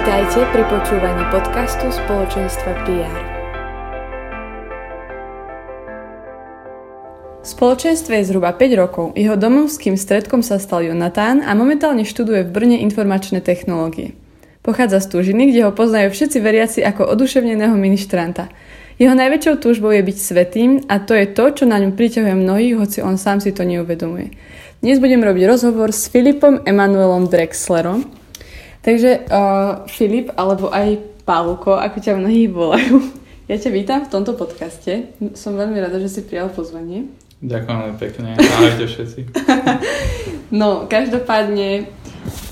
Vítajte pri počúvaní podcastu spoločenstva PR. Spoločenstve je zhruba 5 rokov. Jeho domovským stredkom sa stal Jonatán a momentálne študuje v Brne informačné technológie. Pochádza z Túžiny, kde ho poznajú všetci veriaci ako oduševneného ministranta. Jeho najväčšou túžbou je byť svetým a to je to, čo na ňu priťahuje mnohých, hoci on sám si to neuvedomuje. Dnes budem robiť rozhovor s Filipom Emanuelom Drexlerom, Takže uh, Filip, alebo aj Pálko, ako ťa mnohí volajú, ja ťa vítam v tomto podcaste. Som veľmi rada, že si prijal pozvanie. Ďakujem pekne. Ahojte všetci. no, každopádne,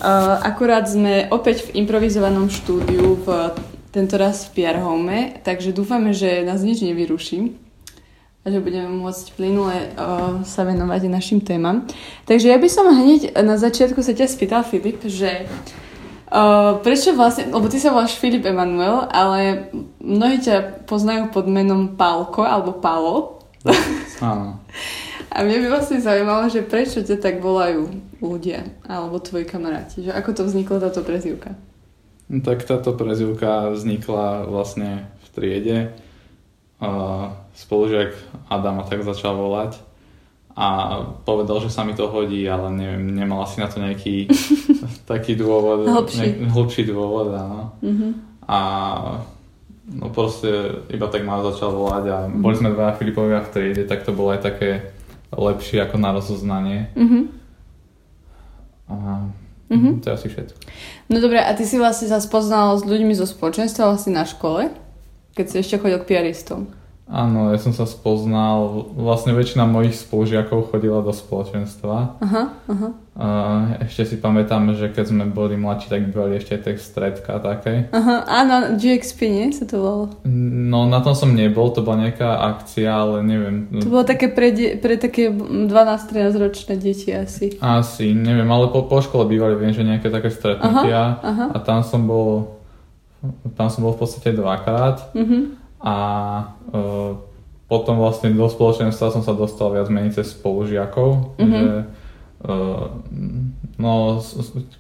uh, akurát sme opäť v improvizovanom štúdiu v tento raz v PR Home, takže dúfame, že nás nič nevyruší a že budeme môcť plynule uh, sa venovať našim témam. Takže ja by som hneď na začiatku sa ťa spýtal, Filip, že Uh, prečo vlastne, lebo ty sa voláš Filip Emanuel, ale mnohí ťa poznajú pod menom Pálko alebo Palo. Áno. A mne by vlastne zaujímalo, že prečo ťa tak volajú ľudia alebo tvoji kamaráti, že ako to vznikla táto prezivka? No, tak táto prezivka vznikla vlastne v triede. Uh, spolužiak Adama tak začal volať a povedal, že sa mi to hodí, ale neviem, nemal asi na to nejaký taký dôvod. Hlbší. Ne, hlbší dôvod, áno. Mm-hmm. A no proste iba tak ma začal volať a mm-hmm. boli sme dva Filipovia v triede, tak to bolo aj také lepšie ako na rozoznanie. Mm-hmm. A mm-hmm. to je asi všetko. No dobre, a ty si vlastne sa spoznal s ľuďmi zo spoločenstva vlastne na škole, keď si ešte chodil k piaristom. Áno, ja som sa spoznal, vlastne väčšina mojich spolužiakov chodila do spoločenstva. Aha, aha. Ešte si pamätám, že keď sme boli mladší, tak boli ešte tie stredka také. Aha, áno, GXP, nie sa to volalo? No na tom som nebol, to bola nejaká akcia, ale neviem. To bolo také pre, de- pre také 12-13 ročné deti asi. Asi, neviem, ale po, po škole bývali, viem, že nejaké také stretnutia aha, aha. a tam som bol, tam som bol v podstate dvakrát. Mhm a e, potom vlastne do spoločenstva som sa dostal viac menej cez spolužiakov, mm-hmm. že e, no,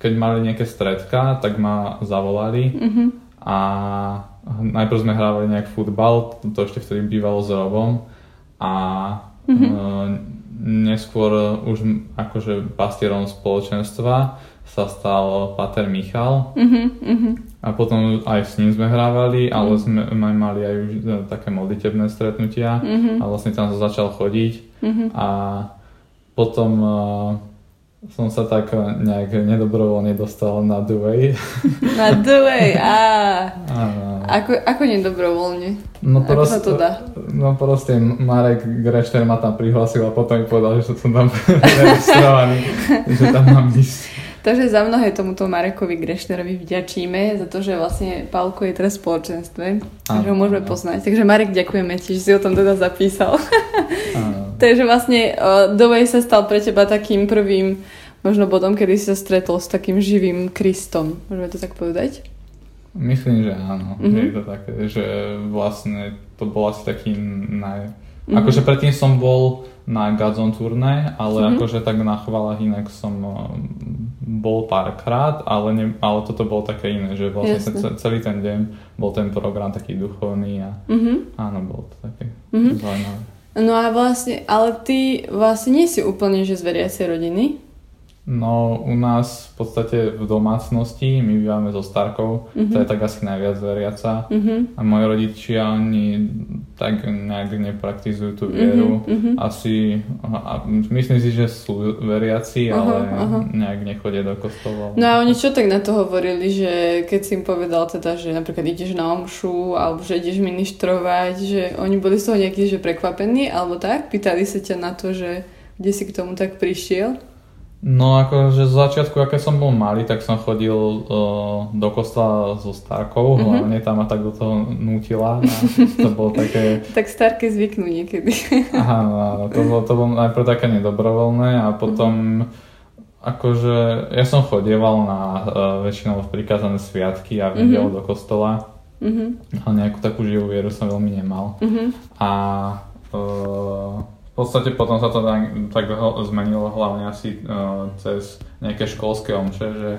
keď mali nejaké stredka, tak ma zavolali mm-hmm. a najprv sme hrávali nejak futbal, to ešte vtedy bývalo s Robom a mm-hmm. neskôr už akože pastierom spoločenstva sa stal Pater Michal mm-hmm, a potom aj s ním sme hrávali, ale mm-hmm. sme mali aj už e, také modlitebné stretnutia mm-hmm. a vlastne tam sa začal chodiť mm-hmm. a potom uh, som sa tak nejak nedobrovoľne dostal na Duej. Na Duej, á. Ako, ako nedobrovoľne? No ako proste, sa to dá? No proste Marek Grešter ma tam prihlásil a potom mi povedal, že som tam registrovaný, že tam mám ísť. Takže za mnohé tomuto Marekovi Grešnerovi vďačíme za to, že vlastne Pálko je teraz v spoločenstve, takže ho môžeme poznať. Takže Marek, ďakujeme ti, že si o tom teda zapísal. takže vlastne Dovej sa stal pre teba takým prvým možno bodom, kedy si sa stretol s takým živým Kristom. Môžeme to tak povedať? Myslím, že áno. Mm-hmm. Je to také, že vlastne to bol asi taký naj... Mm-hmm. Akože predtým som bol na Gazon turné, ale mm-hmm. akože tak na chvalách inak som bol párkrát, ale, ne, ale toto bolo také iné, že vlastne ten, celý ten deň bol ten program taký duchovný a mm-hmm. áno, bolo to také mm-hmm. zaujímavé. No a vlastne, ale ty vlastne nie si úplne že z veriacej rodiny? No u nás v podstate v domácnosti, my bývame so Starkou, mm-hmm. to je tak asi najviac veriaca mm-hmm. a moji rodičia oni tak nejak nepraktizujú tú vieru. Mm-hmm. Asi, a myslím si, že sú veriaci, aha, ale aha. nejak nechodia do kostola. No a oni čo tak na to hovorili, že keď si im povedal teda, že napríklad ideš na omšu alebo že ideš ministrovať, že oni boli z toho nejakí že prekvapení alebo tak? Pýtali sa ťa na to, že kde si k tomu tak prišiel? No akože z začiatku, aké som bol malý, tak som chodil uh, do kostola so Starkou, mm-hmm. hlavne tam ma tak do toho nutila. A to bolo také... tak Starke zvyknú niekedy. Aha, no, to bolo, to bolo najprv také nedobrovoľné a potom mm-hmm. akože ja som chodieval na uh, väčšinou prikázané sviatky a videl mm-hmm. do kostola. Mm-hmm. Ale nejakú takú živú vieru som veľmi nemal. Mm-hmm. A uh, v podstate potom sa to tak, zmenilo hlavne asi uh, cez nejaké školské omše, že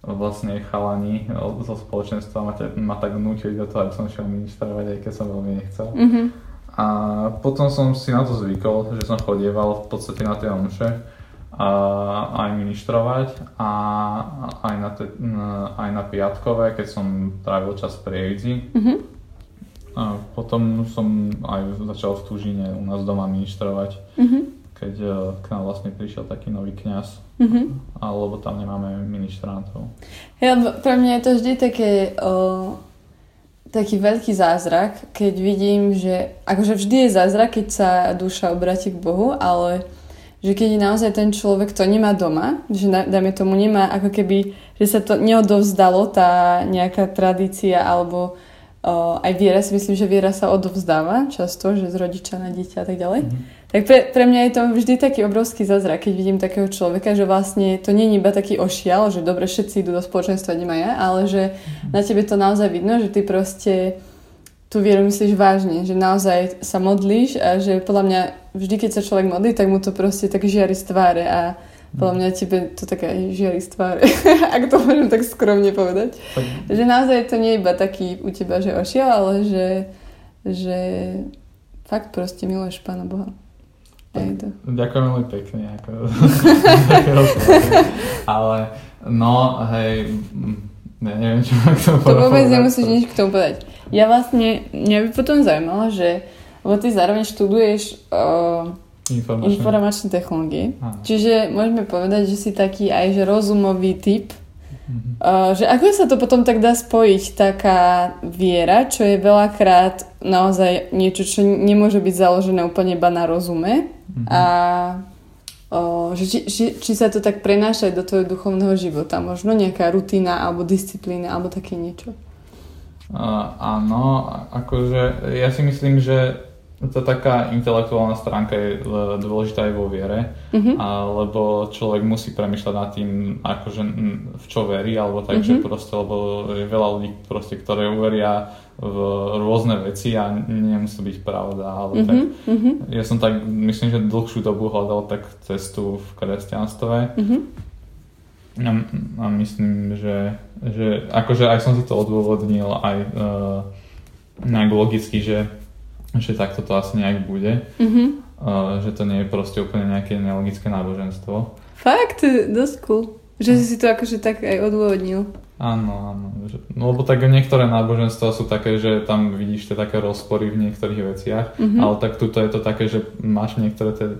vlastne chalani zo spoločenstva ma, te, ma tak nutili do toho, aby som šiel ministrovať, aj keď som veľmi nechcel. Mm-hmm. A potom som si na to zvykol, že som chodieval v podstate na tie omše a aj ministrovať a aj na, te, aj na piatkové, keď som trávil čas pri Ejdzi. Mm-hmm a potom som aj začal v Tužine u nás doma ministrovať, mm-hmm. keď e, k nám vlastne prišiel taký nový kňaz, mm-hmm. alebo tam nemáme ministrantov. Ja, pre mňa je to vždy také, o, taký veľký zázrak, keď vidím, že akože vždy je zázrak, keď sa duša obratí k Bohu, ale že keď je naozaj ten človek to nemá doma, že dajme tomu nemá ako keby, že sa to neodovzdalo, tá nejaká tradícia alebo aj viera si myslím, že viera sa odovzdáva často, že z rodiča na dieťa a tak ďalej. Mm-hmm. Tak pre, pre mňa je to vždy taký obrovský zázrak, keď vidím takého človeka, že vlastne to nie je iba taký ošial, že dobre všetci idú do spoločenstva, nemá ja, ale že mm-hmm. na tebe to naozaj vidno, že ty proste tú vieru myslíš vážne, že naozaj sa modlíš a že podľa mňa vždy, keď sa človek modlí, tak mu to proste tak žiari z tváre a podľa mňa tebe to taká žiari z tváre, ak to môžem tak skromne povedať. Tak. Že naozaj to nie je iba taký u teba, že ošiel, ale že, že fakt proste miluješ Pána Boha. Ďakujem veľmi pekne. Ako, ale no, hej, ne, neviem, čo mám k tomu To vôbec nemusíš nič k tomu povedať. Ja vlastne, mňa by potom zaujímalo, že lebo ty zároveň študuješ uh, Informačné, informačné technológie. Čiže môžeme povedať, že si taký aj že rozumový typ. Mm-hmm. Uh, že ako sa to potom tak dá spojiť, taká viera, čo je veľakrát naozaj niečo, čo nemôže byť založené úplne iba na rozume. Mm-hmm. A uh, že či, či, či sa to tak prenáša aj do tvojho duchovného života. Možno nejaká rutina alebo disciplína alebo také niečo. Uh, áno, akože ja si myslím, že to taká intelektuálna stránka je dôležitá aj vo viere, mm-hmm. a, lebo človek musí premyšľať nad tým, akože v čo verí, alebo tak, mm-hmm. že proste, lebo je veľa ľudí, proste, ktoré uveria v rôzne veci a nemusí byť pravda, ale mm-hmm. tak, mm-hmm. ja som tak, myslím, že dlhšiu dobu hľadal tak cestu v kresťanstve mm-hmm. a, a myslím, že, že akože aj som si to odôvodnil aj uh, nejak logicky, že že takto to asi nejak bude. Mm-hmm. Uh, že to nie je proste úplne nejaké nelogické náboženstvo. Fakt? Dosť cool. Že si to akože tak aj odôvodnil. Áno, áno. No lebo tak niektoré náboženstva sú také, že tam vidíš tie také rozpory v niektorých veciach, mm-hmm. ale tak tuto je to také, že máš niektoré tie e,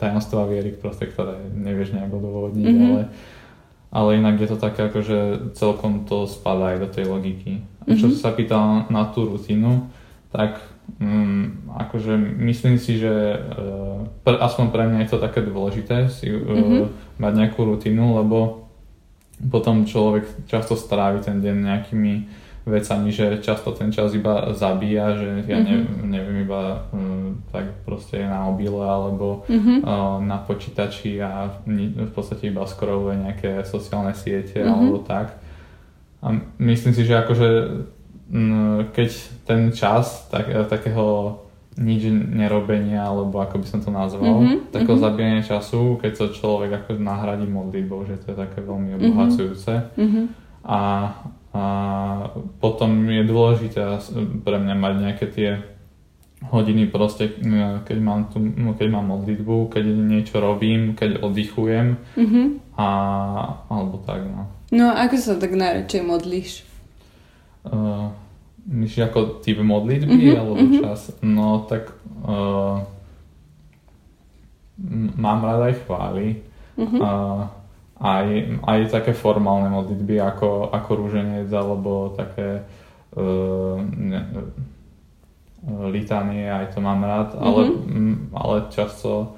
tajomstvá viery, proste, ktoré nevieš nejak odôvodniť, mm-hmm. ale, ale inak je to také, akože celkom to spadá aj do tej logiky. A čo mm-hmm. sa pýtal na tú rutinu, tak Mm, akože myslím si, že uh, pre, aspoň pre mňa je to také dôležité si uh, mm-hmm. mať nejakú rutinu, lebo potom človek často strávi ten deň nejakými vecami, že často ten čas iba zabíja, že ja mm-hmm. ne, neviem iba um, tak proste na mobile alebo mm-hmm. uh, na počítači a v podstate iba scrolluje nejaké sociálne siete mm-hmm. alebo tak. A myslím si, že akože keď ten čas tak, e, takého nič nerobenia, alebo ako by som to nazval, mm-hmm, takého mm-hmm. zabíjania času, keď sa človek ako nahradí modlitbou, že to je také veľmi mhm. obohacujúce. Mm-hmm. A, a potom je dôležité pre mňa mať nejaké tie hodiny proste, keď mám, tu, no, keď mám modlitbu, keď niečo robím, keď oddychujem mm-hmm. a, alebo tak, no. No ako sa tak najradšej modlíš? Uh, myslíš ako typ modlitby mm-hmm, alebo mm-hmm. čas? No tak uh, mám rád aj chvály. Mm-hmm. Uh, aj, aj také formálne modlitby ako, ako rúženec alebo také uh, ne, litánie, aj to mám rád, mm-hmm. ale, ale často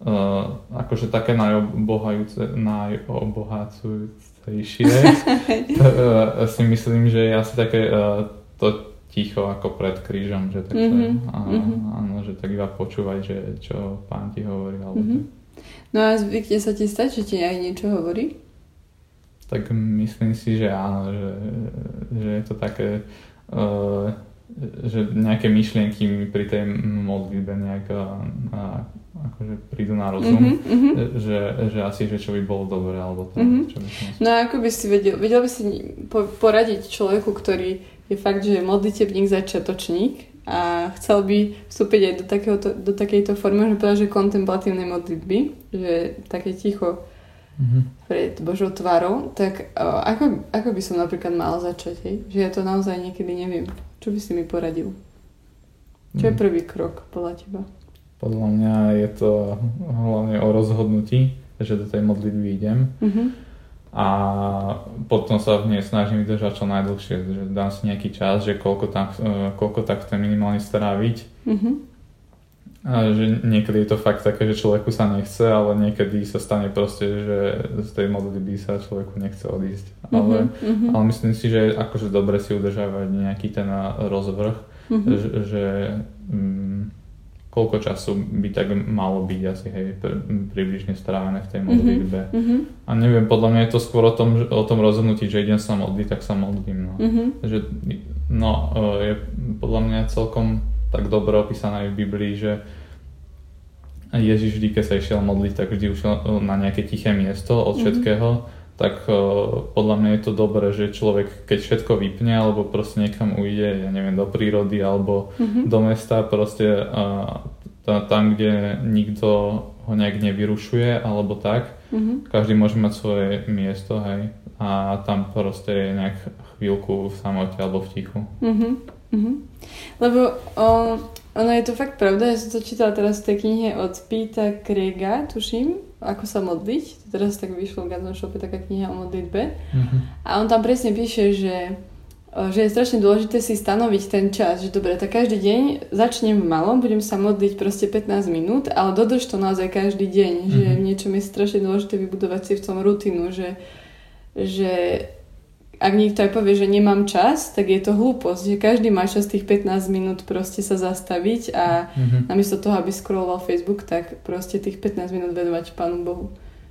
uh, akože také najobohajúce, najobohacujúcejšie uh, si myslím, že je asi také uh, to ticho ako pred krížom, že takže, mm-hmm. a, áno, že tak iba počúvaj, že čo pán ti hovorí. Alebo mm-hmm. No a zvykne sa ti stať, že ti aj niečo hovorí? Tak myslím si, že áno, že, že je to také uh, že nejaké myšlienky mi pri tej modlitbe nejak a, a, akože prídu na rozum, mm-hmm, že, že asi, že čo by bolo dobre, alebo to, mm-hmm. čo by som No a ako by si vedel, vedel by si poradiť človeku, ktorý je fakt, že je modlitebník začiatočník a chcel by vstúpiť aj do, takéhoto, do takejto formy, že povedal, že kontemplatívnej modlitby, že také ticho mm-hmm. pred Božou tvárou, tak ako, ako by som napríklad mala začať, hej? že ja to naozaj niekedy neviem. Čo by si mi poradil? Čo je mm. prvý krok podľa teba? Podľa mňa je to hlavne o rozhodnutí, že do tej modlitby idem. Mm-hmm. A potom sa v nej snažím vydržať čo najdlhšie, že dám si nejaký čas, že koľko tam, e, koľko tak chcem minimálne stráviť. Mm-hmm. A že niekedy je to fakt také, že človeku sa nechce, ale niekedy sa stane proste, že z tej modlitby sa človeku nechce odísť. Mm-hmm. Ale, mm-hmm. ale myslím si, že je akože dobre si udržávať nejaký ten rozvrh, mm-hmm. že, že mm, koľko času by tak malo byť asi hej, približne strávené v tej mhm. modlitbe. Mm-hmm. A neviem, podľa mňa je to skôr o tom, o tom rozhodnutí, že idem sa modliť, tak sa modlím. No. Mm-hmm. Že, no, e, je podľa mňa celkom tak dobre opísané v Biblii, že Ježiš vždy, keď sa išiel modliť, tak vždy ušiel na nejaké tiché miesto od mhm. všetkého. Mm-hmm tak uh, podľa mňa je to dobré, že človek keď všetko vypne alebo proste niekam ujde, ja neviem, do prírody alebo mm-hmm. do mesta proste uh, tam, kde nikto ho nejak nevyrušuje alebo tak, mm-hmm. každý môže mať svoje miesto, hej, a tam proste je nejak chvíľku v samote alebo v tichu. Mm-hmm. Mm-hmm. Lebo o, ono je to fakt pravda, ja som to čítala teraz v tej knihe od Pita Krega, tuším, ako sa modliť. Teraz tak vyšlo v Ganzon Shope taká kniha o modlitbe. Mm-hmm. A on tam presne píše, že, že je strašne dôležité si stanoviť ten čas, že dobre, tak každý deň začnem malom, budem sa modliť proste 15 minút, ale dodrž to naozaj každý deň, mm-hmm. že mhm. niečo mi je strašne dôležité vybudovať si v tom rutinu, že, že ak niekto aj povie, že nemám čas, tak je to hlúposť, že každý má čas tých 15 minút proste sa zastaviť a mm-hmm. namiesto toho, aby scrolloval Facebook, tak proste tých 15 minút venovať Pánu Bohu.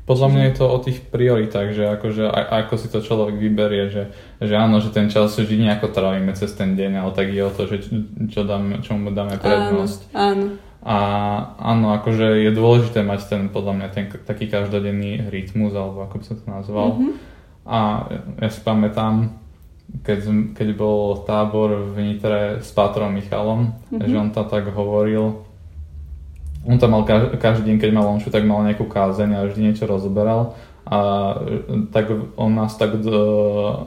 Podľa mňa je to o tých prioritách, že akože ako si to človek vyberie, že, že áno, že ten čas vždy nejako trávime cez ten deň, ale tak je o to, že čo dáme, čomu dáme prednosť. Áno, áno. A áno, akože je dôležité mať ten, podľa mňa, ten taký každodenný rytmus, alebo ako by som to nazval. Mm-hmm a ja si pamätám, keď, keď bol tábor v Nitre s Pátrom Michalom, mm-hmm. že on tam tak hovoril, on tam mal každý, každý deň, keď mal omšu, tak mal nejakú kázeň a vždy niečo rozoberal a tak on nás tak do,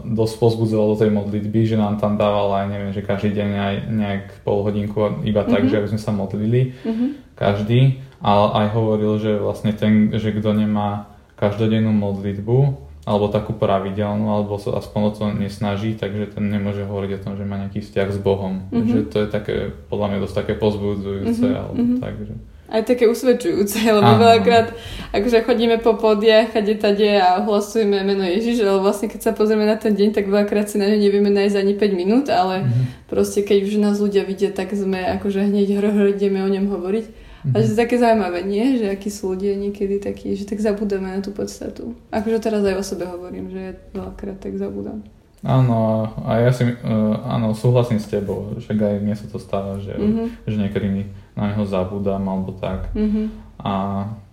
dosť pozbudzoval do tej modlitby, že nám tam dával aj neviem, že každý deň aj nejak pol hodinku iba tak, mm-hmm. že aby sme sa modlili, mm-hmm. každý, ale aj hovoril, že vlastne ten, že kto nemá každodennú modlitbu, alebo takú pravidelnú, alebo sa aspoň o to nesnaží, takže ten nemôže hovoriť o tom, že má nejaký vzťah s Bohom. Mm-hmm. Že to je také, podľa mňa dosť také pozbudzujúce, mm-hmm. alebo mm-hmm. tak, že... Aj také usvedčujúce, lebo Aha. veľakrát akože chodíme po podiach, kade tade a hlasujeme meno Ježiš, ale vlastne keď sa pozrieme na ten deň, tak veľakrát si na ňu nevieme nájsť ani 5 minút, ale mm-hmm. proste keď už nás ľudia vidia, tak sme akože hneď ideme o ňom hovoriť. Mm-hmm. A že to je také zaujímavé, nie? Že akí sú ľudia niekedy takí, že tak zabudáme na tú podstatu. Akože teraz aj o sebe hovorím, že ja veľakrát tak zabudám. Áno, a ja si, uh, áno, súhlasím s tebou, že aj mne sa to stáva, že, mm-hmm. že niekedy na neho zabudám alebo tak. Mm-hmm. A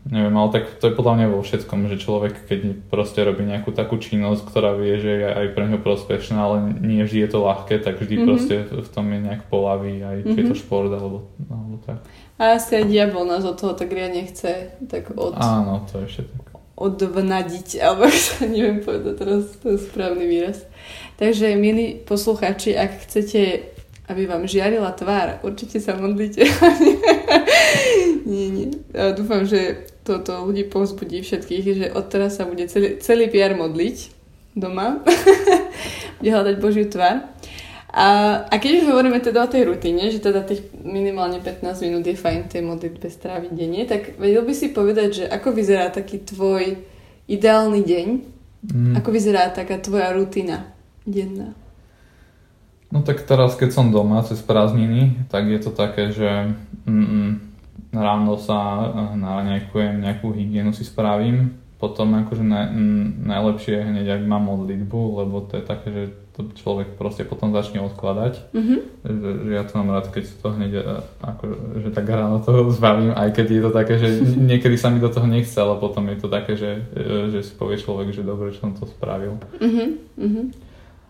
neviem, ale tak to je podľa mňa vo všetkom, že človek keď proste robí nejakú takú činnosť, ktorá vie, že je aj pre ňo prospešná, ale nie vždy je to ľahké, tak vždy mm-hmm. proste v tom je nejak polaví, aj mm-hmm. či je to mhm. šport alebo, alebo tak. A asi aj diabol nás od toho tak riadne chce tak od... Áno, to je ešte tak. Odvnadiť, alebo sa neviem povedať teraz, je správny výraz. Takže, milí posluchači, ak chcete aby vám žiarila tvár. Určite sa modlite. nie, nie. A dúfam, že toto ľudí povzbudí všetkých, že odteraz sa bude celý, celý PR modliť doma. bude hľadať Božiu tvár. A, a keď už hovoríme teda o tej rutine, že teda tých minimálne 15 minút je fajn tej modlitbe stráviť denne, tak vedel by si povedať, že ako vyzerá taký tvoj ideálny deň? Mm. Ako vyzerá taká tvoja rutina denná? No tak teraz, keď som doma cez prázdniny, tak je to také, že mm, ráno sa eh, naranejkujem, nejakú hygienu si spravím, potom akože na, mm, najlepšie je hneď, ak mám modlitbu, lebo to je také, že to človek proste potom začne odkladať. Mm-hmm. Že, že ja to mám rád, keď to hneď eh, ako, že tak ráno toho zbavím, aj keď je to také, že niekedy sa mi do toho nechce, ale potom je to také, že, eh, že si povie človek, že dobre, že som to spravil. Mm-hmm.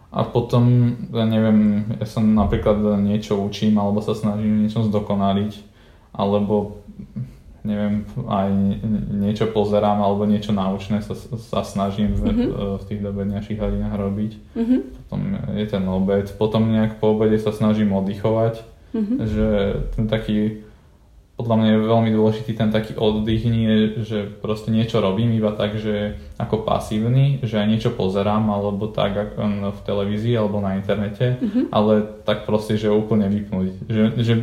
A potom, ja neviem, ja sa napríklad niečo učím alebo sa snažím niečo zdokonaliť, alebo neviem, aj niečo pozerám alebo niečo naučné sa, sa snažím mm-hmm. v, v tých dobedňajších hodinách robiť. Mm-hmm. Potom je ten obed, potom nejak po obede sa snažím oddychovať, mm-hmm. že ten taký podľa mňa je veľmi dôležitý ten taký oddych, nie, že proste niečo robím iba tak, že ako pasívny, že aj niečo pozerám, alebo tak v televízii, alebo na internete, mm-hmm. ale tak proste, že úplne vypnúť. Že, že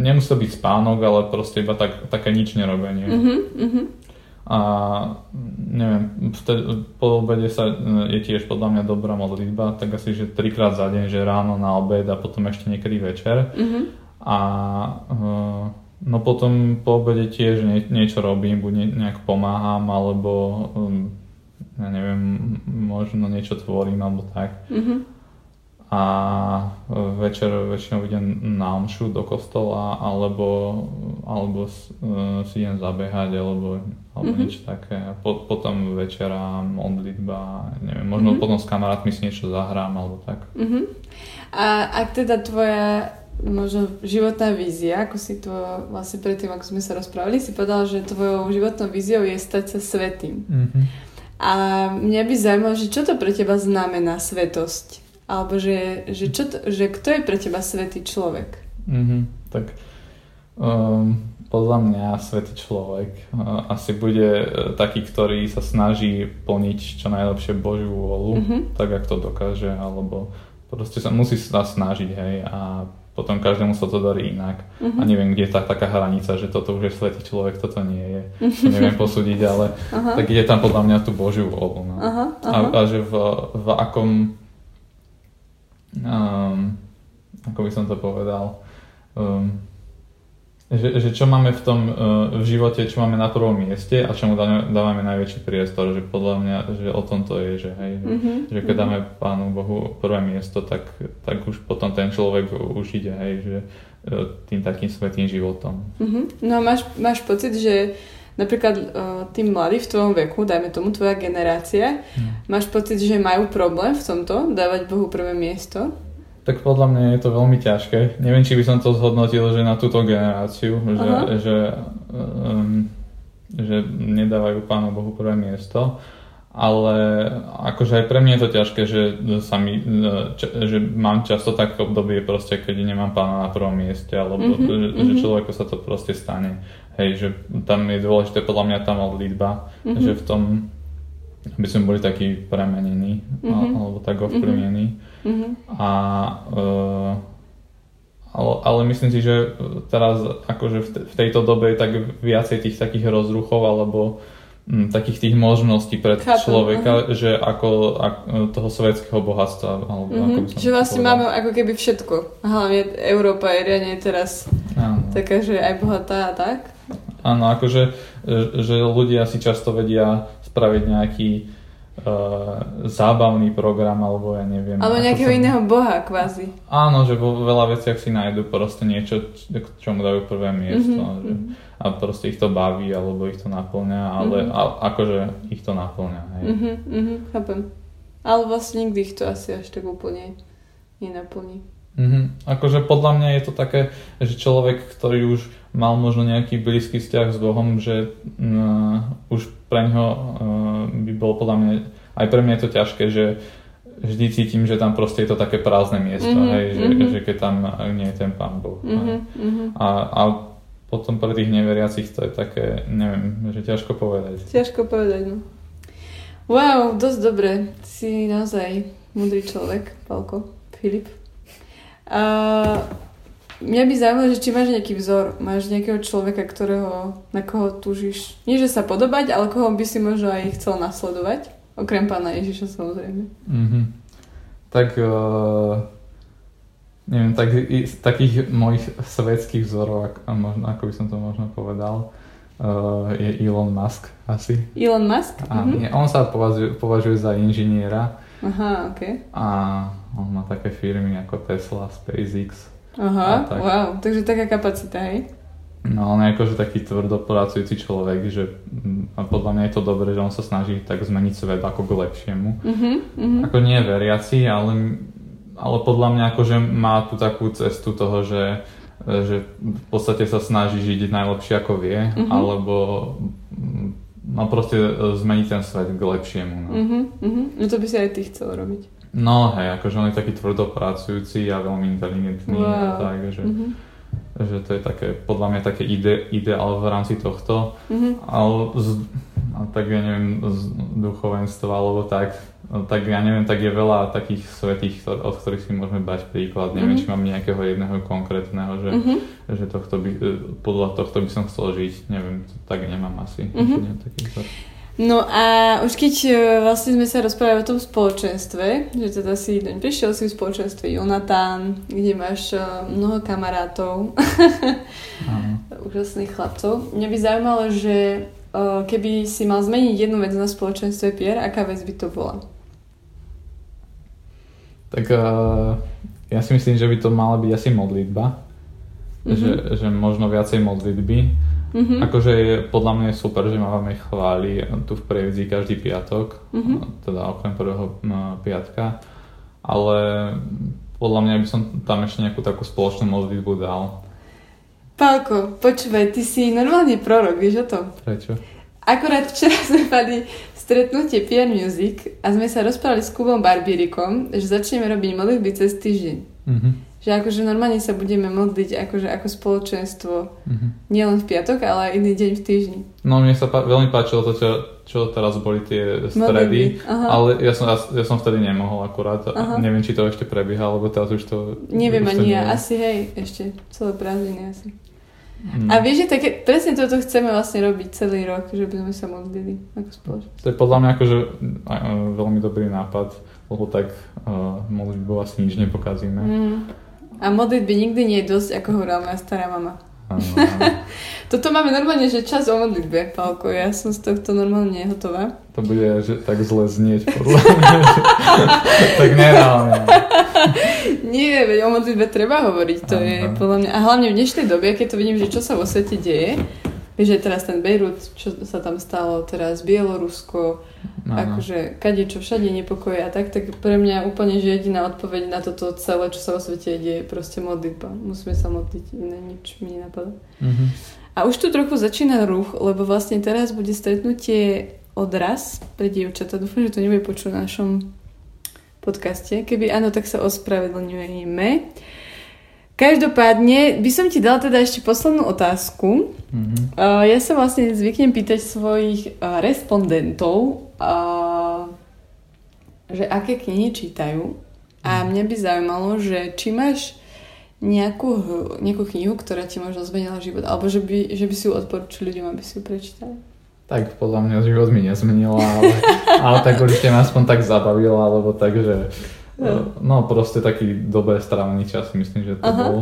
nemusí to byť spánok, ale proste iba tak, také nič nerobenie. Mm-hmm. A neviem, vtedy, po obede sa je tiež podľa mňa dobrá modlitba, tak asi, že trikrát za deň, že ráno na obed a potom ešte niekedy večer. Mm-hmm. A uh, No potom po obede tiež nie, niečo robím, buď nejak pomáham, alebo um, ja neviem, možno niečo tvorím, alebo tak. Mm-hmm. A večer väčšinou idem na omšu do kostola, alebo, alebo uh, si idem zabehať, alebo, alebo mm-hmm. niečo také. Po, potom večera modlitba, neviem, možno mm-hmm. potom s kamarátmi si niečo zahrám, alebo tak. Mm-hmm. A ak teda tvoja možno životná vízia, ako si to vlastne predtým, ako sme sa rozprávali, si povedal, že tvojou životnou víziou je stať sa svetým. Mm-hmm. A mňa by zaujímalo, že čo to pre teba znamená svetosť? Alebo že, že, čo to, že kto je pre teba svetý človek? Mm-hmm. Tak um, podľa mňa svetý človek uh, asi bude uh, taký, ktorý sa snaží plniť čo najlepšie Božiu vôľu, mm-hmm. tak ako to dokáže, alebo proste sa musí sa snažiť, hej, a potom každému sa to darí inak. Uh-huh. A neviem, kde je tá taká hranica, že toto už je svetý človek, toto nie je. To neviem posúdiť, ale uh-huh. tak ide tam podľa mňa tú Božiu volu. No. Uh-huh. A, a že v, v akom um, ako by som to povedal um, že, že čo máme v tom uh, v živote, čo máme na prvom mieste a čomu dávame, najväčší priestor, že podľa mňa, že o tom to je, že hej, mm-hmm. že keď dáme Pánu Bohu prvé miesto, tak, tak už potom ten človek už ide, hej, že uh, tým takým svetým životom. Mm-hmm. No a máš, máš pocit, že napríklad uh, tí mladí v tvojom veku, dajme tomu tvoja generácia, mm. máš pocit, že majú problém v tomto, dávať Bohu prvé miesto? Tak podľa mňa je to veľmi ťažké. Neviem, či by som to zhodnotil, že na túto generáciu, že, že, um, že nedávajú Pánu Bohu prvé miesto. Ale akože aj pre mňa je to ťažké, že, sa mi, že mám často také obdobie proste, keď nemám pána na prvom mieste, alebo mm-hmm, že, mm-hmm. že človeku sa to proste stane. Hej, že tam je dôležité podľa mňa tá modlitba, mm-hmm. že v tom aby sme boli takí premenení mm-hmm. alebo tak ovplyvnení. Mm-hmm. A uh, ale, ale myslím si, že teraz akože v, v tejto dobe je tak viacej tých takých rozruchov alebo m, takých tých možností pre Chápem, človeka, uh-huh. že ako, ako toho svetského bohatstva. Alebo uh-huh. ako by som že vlastne máme ako keby všetko. Hlavne Európa je riadne teraz Áno. taká, že aj bohatá a tak. Áno, akože že ľudia si často vedia spraviť nejaký zábavný program, alebo ja neviem. Alebo nejakého som... iného boha kvázi. Áno, že vo veľa veciach si nájdu proste niečo, čo mu dajú prvé miesto. Mm-hmm. Že, a proste ich to baví, alebo ich to naplňa, ale mm-hmm. a, akože ich to naplňa. Hej. Mm-hmm, mm-hmm, chápem. Ale vlastne nikdy ich to asi až tak úplne nenaplní. Mm-hmm. Akože podľa mňa je to také, že človek, ktorý už mal možno nejaký blízky vzťah s Bohom, že uh, už pre ňo uh, by bolo podľa mňa, aj pre mňa je to ťažké, že vždy cítim, že tam proste je to také prázdne miesto, mm-hmm, hej, že, mm-hmm. že keď tam nie je ten Pán Boh. Mm-hmm, a, a potom pre tých neveriacich to je také, neviem, že ťažko povedať. Ťažko povedať, no. Wow, dosť dobre. Si naozaj múdry človek, Palko, Filip. A mňa by zaujímalo, že či máš nejaký vzor, máš nejakého človeka, ktorého, na koho túžiš, nie že sa podobať, ale koho by si možno aj chcel nasledovať, okrem pána Ježiša samozrejme. Mm-hmm. Tak uh, neviem, tak, i, z takých mojich svetských vzorov, ako, možno, ako by som to možno povedal, uh, je Elon Musk asi. Elon Musk? A, mm-hmm. nie, on sa považuje, považuje za inžiniera. Aha, ok. A on má také firmy ako Tesla, SpaceX. Aha, tak. wow, takže taká kapacita, hej? No on je akože taký tvrdopracujúci človek, že mm, a podľa mňa je to dobré, že on sa snaží tak zmeniť svet ako k lepšiemu. Uh-huh, Ako nie veriaci, ale, ale podľa mňa akože má tu takú cestu toho, že, že v podstate sa snaží žiť najlepšie ako vie, uh-huh. alebo mm, no proste zmeniť ten svet k lepšiemu. No. Uh-huh, uh-huh. no to by si aj ty chcel robiť. No hej, akože on je taký tvrdopracujúci a veľmi inteligentný wow. a tak, že, mm-hmm. že to je také, podľa mňa také ide, ideál v rámci tohto, mm-hmm. ale z, a tak ja neviem, z duchovenstva alebo tak, tak ja neviem, tak je veľa takých svetých, od ktorých si môžeme dať príklad. Neviem, mm-hmm. či mám nejakého jedného konkrétneho, že, mm-hmm. že tohto by, podľa tohto by som chcel žiť. Neviem, tak nemám asi. Mm-hmm. Taký No a už keď e, vlastne sme sa rozprávali o tom spoločenstve, že teda si deň prišiel si v spoločenstve Jonatán, kde máš e, mnoho kamarátov, úžasných chlapcov. Mňa by zaujímalo, že e, keby si mal zmeniť jednu vec na spoločenstve Pier, aká vec by to bola? Tak ja si myslím, že by to mala byť asi modlitba. Mm-hmm. Že, že možno viacej modlitby Mm-hmm. Akože je, podľa mňa je super, že máme chváli tu v Prievidzi každý piatok, mm-hmm. teda okrem prvého piatka, ale podľa mňa by som tam ešte nejakú takú spoločnú modlitbu dal. Pálko, počúvaj, ty si normálne prorok, vieš o tom? Prečo? Akorát včera sme mali stretnutie PR Music a sme sa rozprávali s Kubom Barbírikom, že začneme robiť modlitby cez týždeň. Mm-hmm. Že akože normálne sa budeme modliť akože ako spoločenstvo mm-hmm. nielen v piatok, ale aj iný deň v týždni. No mne sa pa- veľmi páčilo to, čo, čo teraz boli tie stredy, ale ja som, ja, ja som vtedy nemohol akurát. Aha. Neviem, či to ešte prebieha, alebo teraz už to... Neviem už ani ja, asi hej, ešte celé prázdniny asi. Mm. A vieš, že také, presne toto chceme vlastne robiť celý rok, že by sme sa modlili ako spoločnosť. To je podľa mňa akože veľmi dobrý nápad, lebo tak uh, modlitbou asi nič nepokazíme. Mm. A modlitby nikdy nie je dosť, ako hovorila moja stará mama. Toto máme normálne, že čas o modlitbe, Pálko. Ja som z tohto normálne hotová. To bude že tak zle znieť, podľa mňa. tak nereálne. Nie, veď o modlitbe treba hovoriť. To Aha. je podľa mňa... A hlavne v dnešnej dobe, keď to vidím, že čo sa vo svete deje, Vieš, že teraz ten Bejrut, čo sa tam stalo, teraz Bielorusko, no, akože kade čo všade nepokoje a tak, tak pre mňa úplne, že jediná odpoveď na toto celé, čo sa vo svete deje, je proste modlitba. Musíme sa modliť, iné nič mi nenapadá. Mm-hmm. A už tu trochu začína ruch, lebo vlastne teraz bude stretnutie odraz pre dievčata. Dúfam, že to nebude počuť v našom podcaste. Keby áno, tak sa ospravedlňujeme. Každopádne by som ti dala teda ešte poslednú otázku. Mm-hmm. Uh, ja sa vlastne zvyknem pýtať svojich uh, respondentov, uh, že aké knihy čítajú. A mhm. mňa by zaujímalo, že či máš nejakú, nejakú knihu, ktorá ti možno zmenila život, alebo že by, že by si ju odporúčil ľuďom, aby si ju prečítali. Tak podľa mňa život mi nezmenila, ale, ale tak určite ma aspoň tak zabavila, alebo tak, že No proste taký dobre strávený čas, myslím, že to Aha. bol.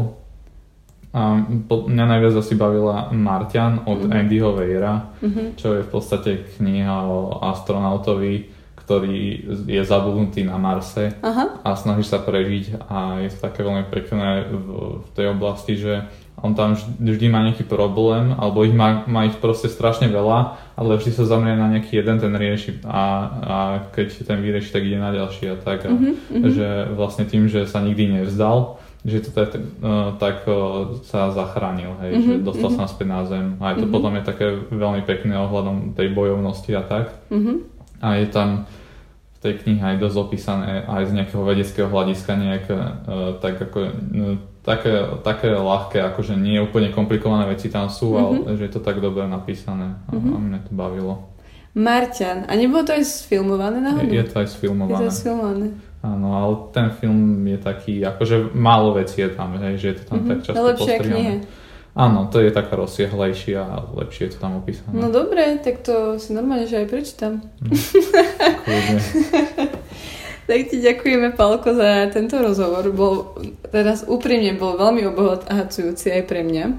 A mňa najviac asi bavila Martian od mm-hmm. Andyho Weira, mm-hmm. čo je v podstate kniha o astronautovi, ktorý je zabudnutý na Marse Aha. a snaží sa prežiť a je to také veľmi pekné v, v tej oblasti, že on tam vždy má nejaký problém, alebo ich má, má ich proste strašne veľa, ale vždy sa zamrie na nejaký jeden, ten rieši a, a keď ten vyrieši, tak ide na ďalší a tak. A, mm-hmm. Že vlastne tým, že sa nikdy nevzdal, že to tak, uh, tak uh, sa zachránil, hej, mm-hmm, že dostal mm-hmm. sa naspäť na zem. A je to mm-hmm. podľa mňa také veľmi pekné ohľadom tej bojovnosti a tak. Mm-hmm. A je tam v tej knihe aj dosť opísané aj z nejakého vedeckého hľadiska nejak uh, tak ako také, také ľahké, akože nie úplne komplikované veci tam sú, mm-hmm. ale že je to tak dobre napísané a, mm-hmm. a mne to bavilo. Marťan. A nebolo to aj sfilmované náhodou? Je, je to aj sfilmované. Je to sfilmované. Áno, ale ten film je taký, akože málo vecí je tam, hej, že je to tam mm-hmm. tak často postrihané. Áno, to je taká rozsiahlejšia a lepšie je to tam opísané. No dobre, tak to si normálne, že aj prečítam. Mm. tak ti ďakujeme, Palko, za tento rozhovor. Bol, teraz úprimne bol veľmi obohacujúci aj pre mňa.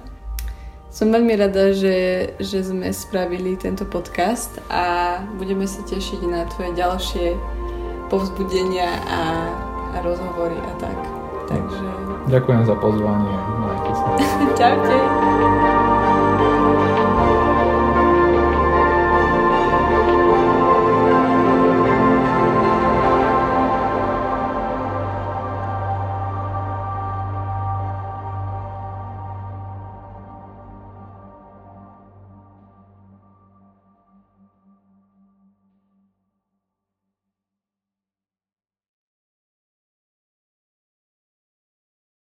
Som veľmi rada, že, že sme spravili tento podcast a budeme sa tešiť na tvoje ďalšie povzbudenia a, a rozhovory a tak. Takže... Ďakujem za pozvanie. 就这样。